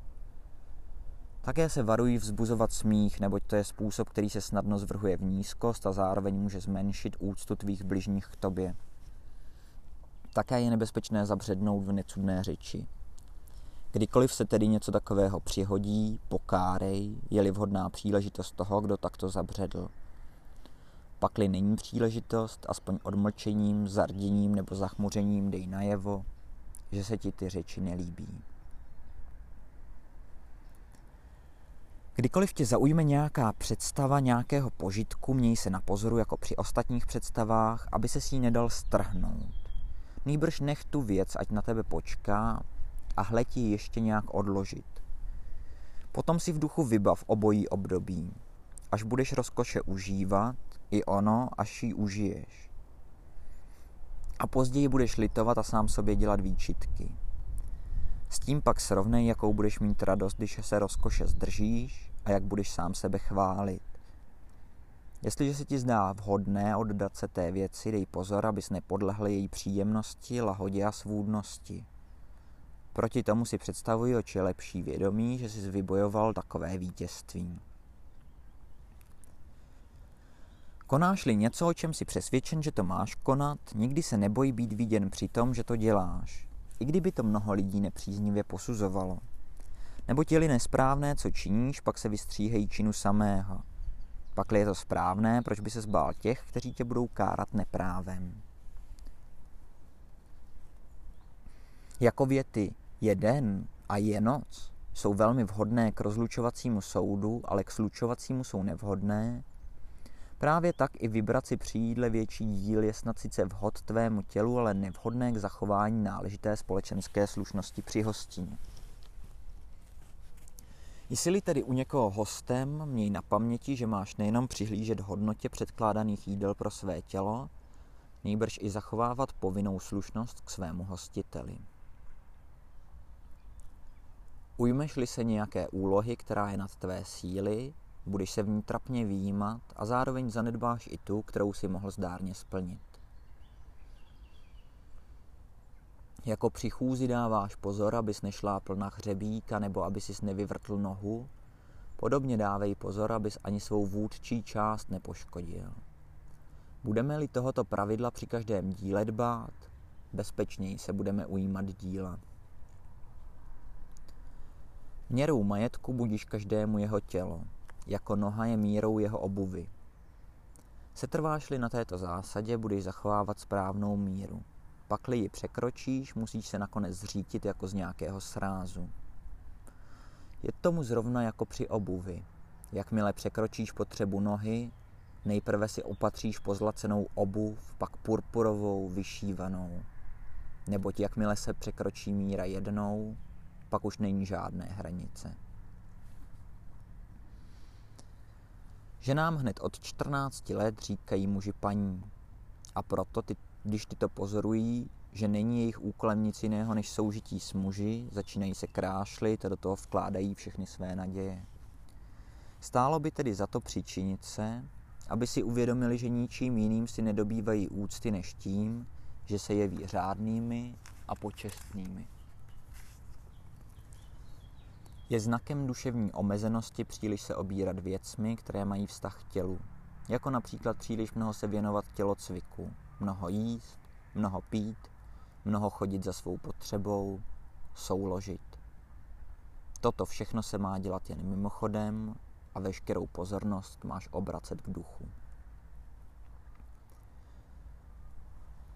Také se varují vzbuzovat smích, neboť to je způsob, který se snadno zvrhuje v nízkost a zároveň může zmenšit úctu tvých bližních k tobě. Také je nebezpečné zabřednout v necudné řeči. Kdykoliv se tedy něco takového přihodí, pokárej, je-li vhodná příležitost toho, kdo takto zabředl. Pakli není příležitost, aspoň odmlčením, zarděním nebo zachmuřením dej najevo, že se ti ty řeči nelíbí. Kdykoliv tě zaujme nějaká představa nějakého požitku, měj se na pozoru jako při ostatních představách, aby se s ní nedal strhnout. Nýbrž nech tu věc, ať na tebe počká a hletí ještě nějak odložit. Potom si v duchu vybav obojí období. Až budeš rozkoše užívat, i ono, až ji užiješ. A později budeš litovat a sám sobě dělat výčitky. S tím pak srovnej, jakou budeš mít radost, když se rozkoše zdržíš a jak budeš sám sebe chválit. Jestliže se ti zdá vhodné oddat se té věci, dej pozor, abys nepodlehl její příjemnosti, lahodě a svůdnosti. Proti tomu si představuji oči lepší vědomí, že jsi vybojoval takové vítězství. Konáš-li něco, o čem si přesvědčen, že to máš konat, nikdy se neboj být viděn při tom, že to děláš, i kdyby to mnoho lidí nepříznivě posuzovalo. Nebo je-li nesprávné, co činíš, pak se vystříhej činu samého. Pak je to správné, proč by se zbál těch, kteří tě budou kárat neprávem. Jako věty je den a je noc jsou velmi vhodné k rozlučovacímu soudu, ale k slučovacímu jsou nevhodné, Právě tak i vybrat si při jídle větší díl je snad sice vhod tvému tělu, ale nevhodné k zachování náležité společenské slušnosti při hostině. Jsi-li tedy u někoho hostem, měj na paměti, že máš nejenom přihlížet hodnotě předkládaných jídel pro své tělo, nejbrž i zachovávat povinnou slušnost k svému hostiteli. Ujmeš-li se nějaké úlohy, která je nad tvé síly, budeš se v ní trapně výjímat a zároveň zanedbáš i tu, kterou si mohl zdárně splnit. Jako při chůzi dáváš pozor, abys nešlápl na hřebíka nebo aby si nevyvrtl nohu, podobně dávej pozor, abys ani svou vůdčí část nepoškodil. Budeme-li tohoto pravidla při každém díle dbát, bezpečněji se budeme ujímat díla. Měrou majetku budíš každému jeho tělo jako noha je mírou jeho obuvy. Setrváš-li na této zásadě, budeš zachovávat správnou míru. Pakli ji překročíš, musíš se nakonec zřítit jako z nějakého srázu. Je tomu zrovna jako při obuvi. Jakmile překročíš potřebu nohy, nejprve si opatříš pozlacenou obuv, pak purpurovou, vyšívanou. Neboť jakmile se překročí míra jednou, pak už není žádné hranice. že nám hned od 14 let říkají muži paní. A proto, ty, když ty to pozorují, že není jejich úkolem nic jiného než soužití s muži, začínají se krášlit a do toho vkládají všechny své naděje. Stálo by tedy za to přičinit se, aby si uvědomili, že ničím jiným si nedobývají úcty než tím, že se jeví řádnými a počestnými. Je znakem duševní omezenosti příliš se obírat věcmi, které mají vztah k tělu, jako například příliš mnoho se věnovat tělocviku, mnoho jíst, mnoho pít, mnoho chodit za svou potřebou, souložit. Toto všechno se má dělat jen mimochodem a veškerou pozornost máš obracet k duchu.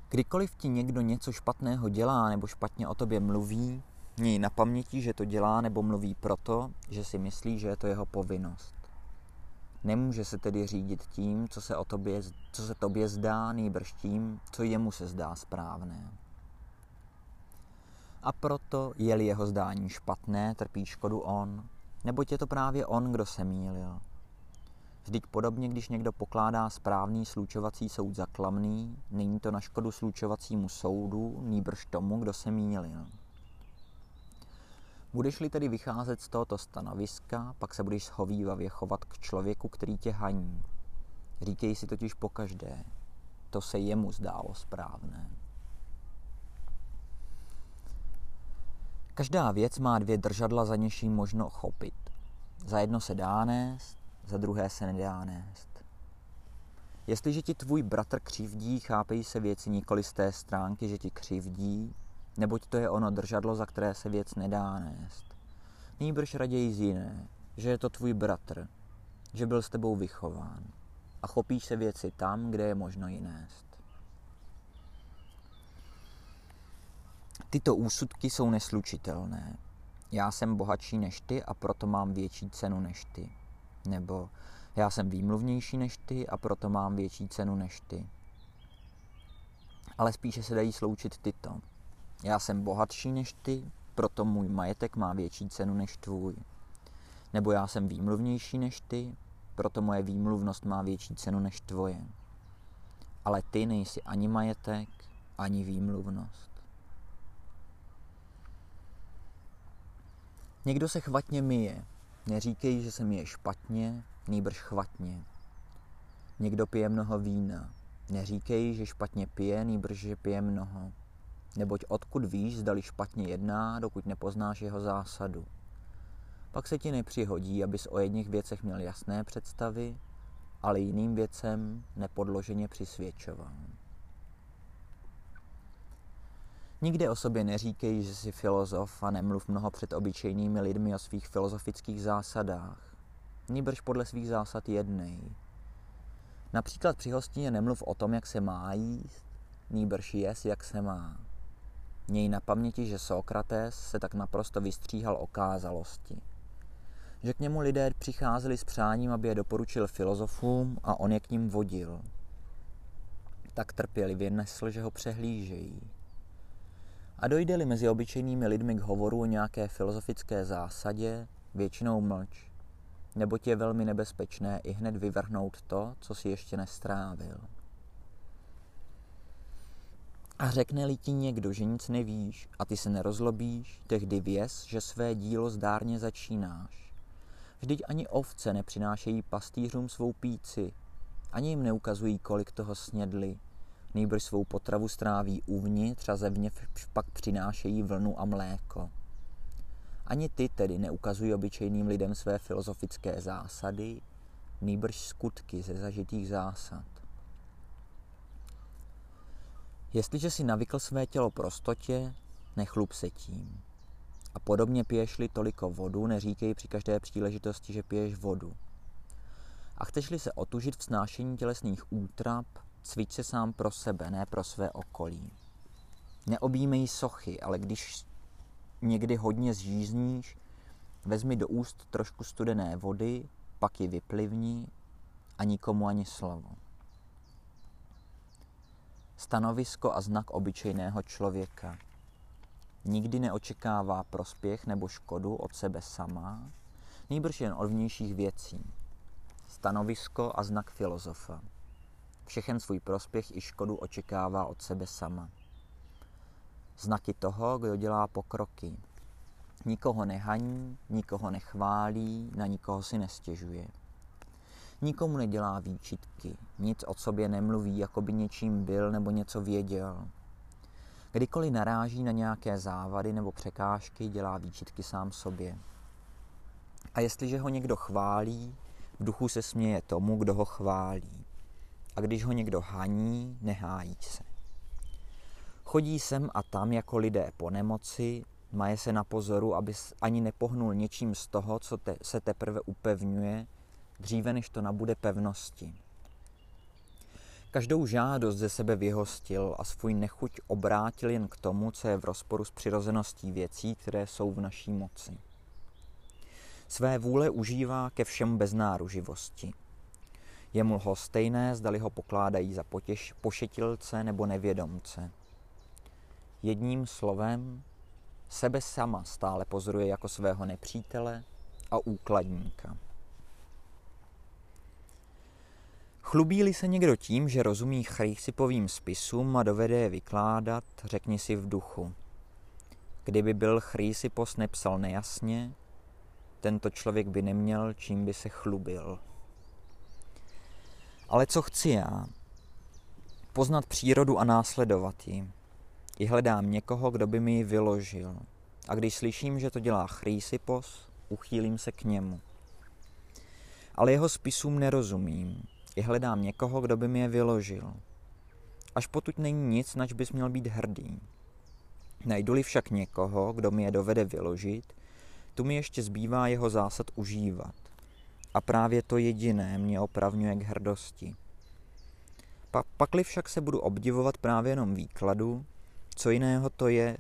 Kdykoliv ti někdo něco špatného dělá nebo špatně o tobě mluví, Měj na paměti, že to dělá nebo mluví proto, že si myslí, že je to jeho povinnost. Nemůže se tedy řídit tím, co se, o tobě, co se tobě zdá, nejbrž tím, co jemu se zdá správné. A proto, je-li jeho zdání špatné, trpí škodu on, nebo je to právě on, kdo se mýlil. Vždyť podobně, když někdo pokládá správný slučovací soud za klamný, není to na škodu slučovacímu soudu, nýbrž tomu, kdo se mýlil. Budeš-li tedy vycházet z tohoto stanoviska, pak se budeš schovývavě chovat k člověku, který tě haní. Říkej si totiž pokaždé, to se jemu zdálo správné. Každá věc má dvě držadla, za něž možno chopit. Za jedno se dá nést, za druhé se nedá nést. Jestliže ti tvůj bratr křivdí, chápej se věci nikoli z té stránky, že ti křivdí, neboť to je ono držadlo, za které se věc nedá nést. Nýbrž raději z jiné, že je to tvůj bratr, že byl s tebou vychován a chopíš se věci tam, kde je možno ji nést. Tyto úsudky jsou neslučitelné. Já jsem bohatší než ty a proto mám větší cenu než ty. Nebo já jsem výmluvnější než ty a proto mám větší cenu než ty. Ale spíše se dají sloučit tyto. Já jsem bohatší než ty, proto můj majetek má větší cenu než tvůj. Nebo já jsem výmluvnější než ty, proto moje výmluvnost má větší cenu než tvoje. Ale ty nejsi ani majetek, ani výmluvnost. Někdo se chvatně myje. Neříkej, že se myje špatně, nýbrž chvatně. Někdo pije mnoho vína. Neříkej, že špatně pije, nýbrž, že pije mnoho. Neboť odkud víš, zdali špatně jedná, dokud nepoznáš jeho zásadu. Pak se ti nepřihodí, abys o jedných věcech měl jasné představy, ale jiným věcem nepodloženě přisvědčoval. Nikde o sobě neříkej, že jsi filozof a nemluv mnoho před obyčejnými lidmi o svých filozofických zásadách. Níbrž podle svých zásad jednej. Například při hostině nemluv o tom, jak se má jíst, nýbrž jes, jak se má. Měj na paměti, že Sokrates se tak naprosto vystříhal okázalosti. Že k němu lidé přicházeli s přáním, aby je doporučil filozofům a on je k ním vodil. Tak trpělivě nesl, že ho přehlížejí. A dojde-li mezi obyčejnými lidmi k hovoru o nějaké filozofické zásadě, většinou mlč, neboť je velmi nebezpečné i hned vyvrhnout to, co si ještě nestrávil. A řekne-li ti někdo, že nic nevíš a ty se nerozlobíš, tehdy věz, že své dílo zdárně začínáš. Vždyť ani ovce nepřinášejí pastýřům svou píci, ani jim neukazují, kolik toho snědli, Nejbrž svou potravu stráví uvnitř a zevnitř pak přinášejí vlnu a mléko. Ani ty tedy neukazují obyčejným lidem své filozofické zásady, nejbrž skutky ze zažitých zásad. Jestliže si navykl své tělo prostotě, nechlup se tím. A podobně piješ-li toliko vodu, neříkej při každé příležitosti, že piješ vodu. A chceš-li se otužit v snášení tělesných útrap, Cvič se sám pro sebe, ne pro své okolí. Neobjímej sochy, ale když někdy hodně zžízníš, vezmi do úst trošku studené vody, pak ji vyplivni a nikomu ani slovo. Stanovisko a znak obyčejného člověka. Nikdy neočekává prospěch nebo škodu od sebe sama, nýbrž jen od vnějších věcí. Stanovisko a znak filozofa. Všechen svůj prospěch i škodu očekává od sebe sama. Znaky toho, kdo dělá pokroky. Nikoho nehaní, nikoho nechválí, na nikoho si nestěžuje. Nikomu nedělá výčitky, nic o sobě nemluví, jako by něčím byl nebo něco věděl. Kdykoliv naráží na nějaké závady nebo překážky, dělá výčitky sám sobě. A jestliže ho někdo chválí, v duchu se směje tomu, kdo ho chválí a když ho někdo haní, nehájí se. Chodí sem a tam jako lidé po nemoci, maje se na pozoru, aby ani nepohnul něčím z toho, co te, se teprve upevňuje, dříve než to nabude pevnosti. Každou žádost ze sebe vyhostil a svůj nechuť obrátil jen k tomu, co je v rozporu s přirozeností věcí, které jsou v naší moci. Své vůle užívá ke všem bez náruživosti – je mu stejné, zdali ho pokládají za potěš, pošetilce nebo nevědomce. Jedním slovem, sebe sama stále pozoruje jako svého nepřítele a úkladníka. Chlubí-li se někdo tím, že rozumí chrysipovým spisům a dovede je vykládat, řekni si v duchu. Kdyby byl Chrysippos nepsal nejasně, tento člověk by neměl, čím by se chlubil. Ale co chci já? Poznat přírodu a následovat ji. I hledám někoho, kdo by mi ji vyložil. A když slyším, že to dělá Chrysippos, uchýlím se k němu. Ale jeho spisům nerozumím. I hledám někoho, kdo by mi je vyložil. Až potud není nic, nač bys měl být hrdý. Najdu-li však někoho, kdo mi je dovede vyložit, tu mi ještě zbývá jeho zásad užívat. A právě to jediné mě opravňuje k hrdosti. Pa, pakli však se budu obdivovat právě jenom výkladu, co jiného to je,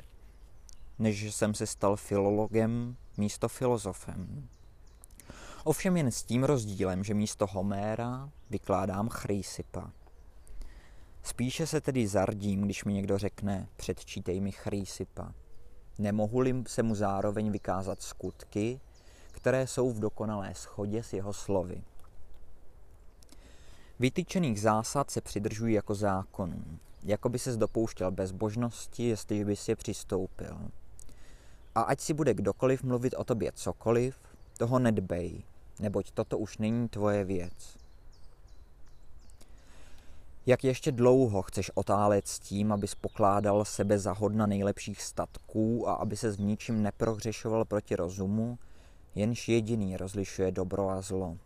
než jsem se stal filologem místo filozofem. Ovšem jen s tím rozdílem, že místo Homéra vykládám Chrysipa. Spíše se tedy zardím, když mi někdo řekne, předčítej mi Chrysipa. Nemohu-li se mu zároveň vykázat skutky, které jsou v dokonalé schodě s jeho slovy. Vytyčených zásad se přidržují jako zákonů, jako by se dopouštěl bezbožnosti, jestli by si přistoupil. A ať si bude kdokoliv mluvit o tobě cokoliv, toho nedbej, neboť toto už není tvoje věc. Jak ještě dlouho chceš otálet s tím, abys pokládal sebe za hodna nejlepších statků a aby se s ničím neprohřešoval proti rozumu, jenž jediný rozlišuje dobro a zlo.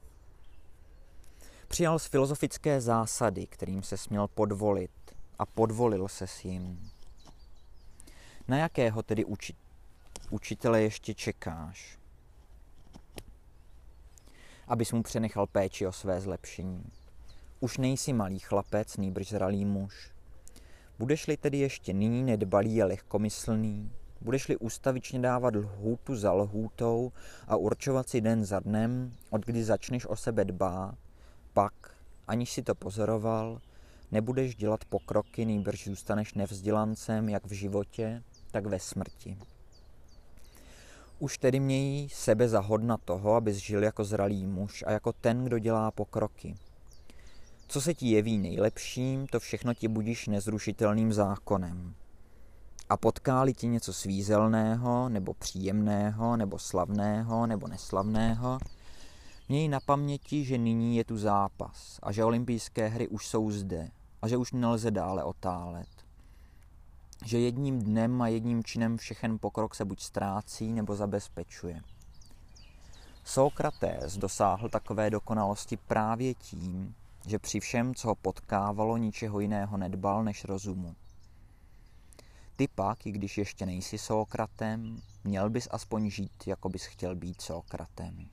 Přijal z filozofické zásady, kterým se směl podvolit a podvolil se s jim. Na jakého tedy uči- učitele ještě čekáš? Abys mu přenechal péči o své zlepšení. Už nejsi malý chlapec, nýbrž zralý muž. Budeš-li tedy ještě nyní nedbalý a lehkomyslný, budeš-li ústavičně dávat lhůtu za lhůtou a určovat si den za dnem, od kdy začneš o sebe dbát, pak, aniž si to pozoroval, nebudeš dělat pokroky, nýbrž zůstaneš nevzdělancem jak v životě, tak ve smrti. Už tedy mějí sebe za hodna toho, abys žil jako zralý muž a jako ten, kdo dělá pokroky. Co se ti jeví nejlepším, to všechno ti budíš nezrušitelným zákonem. A potkáli ti něco svízelného, nebo příjemného, nebo slavného, nebo neslavného, měj na paměti, že nyní je tu zápas a že olympijské hry už jsou zde a že už nelze dále otálet. Že jedním dnem a jedním činem všechen pokrok se buď ztrácí nebo zabezpečuje. Sokrates dosáhl takové dokonalosti právě tím, že při všem, co ho potkávalo, ničeho jiného nedbal než rozumu. Ty pak, i když ještě nejsi Sokratem, měl bys aspoň žít, jako bys chtěl být Sokratem.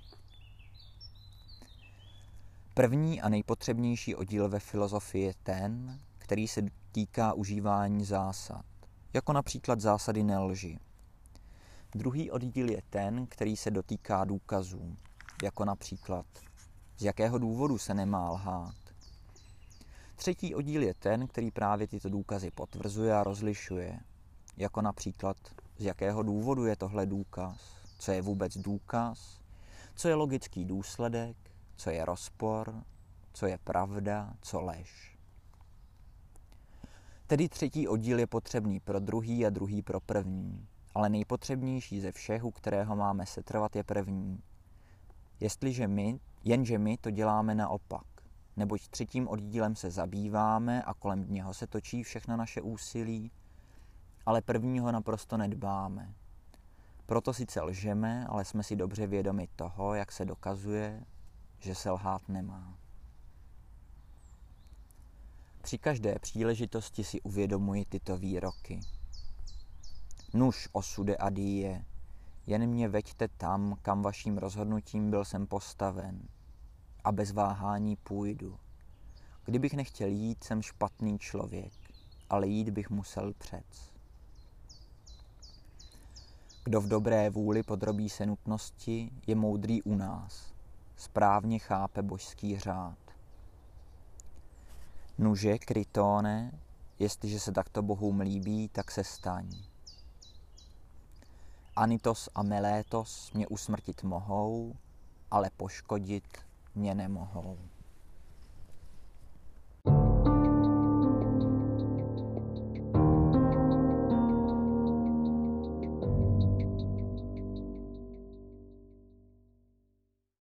První a nejpotřebnější oddíl ve filozofii je ten, který se týká užívání zásad, jako například zásady nelži. Druhý oddíl je ten, který se dotýká důkazů, jako například z jakého důvodu se nemá lhát. Třetí oddíl je ten, který právě tyto důkazy potvrzuje a rozlišuje, jako například z jakého důvodu je tohle důkaz, co je vůbec důkaz, co je logický důsledek, co je rozpor, co je pravda, co lež. Tedy třetí oddíl je potřebný pro druhý a druhý pro první, ale nejpotřebnější ze všech, u kterého máme setrvat, je první. Jestliže my, jenže my to děláme naopak, neboť třetím oddílem se zabýváme a kolem něho se točí všechno naše úsilí, ale prvního naprosto nedbáme. Proto sice lžeme, ale jsme si dobře vědomi toho, jak se dokazuje, že se lhát nemá. Při každé příležitosti si uvědomuji tyto výroky. Nuž osude a dýje, jen mě veďte tam, kam vaším rozhodnutím byl jsem postaven a bez váhání půjdu. Kdybych nechtěl jít, jsem špatný člověk, ale jít bych musel přec. Kdo v dobré vůli podrobí se nutnosti, je moudrý u nás, správně chápe božský řád. Nuže, krytóne, jestliže se takto bohům líbí, tak se staň. Anitos a Melétos mě usmrtit mohou, ale poškodit mě nemohou.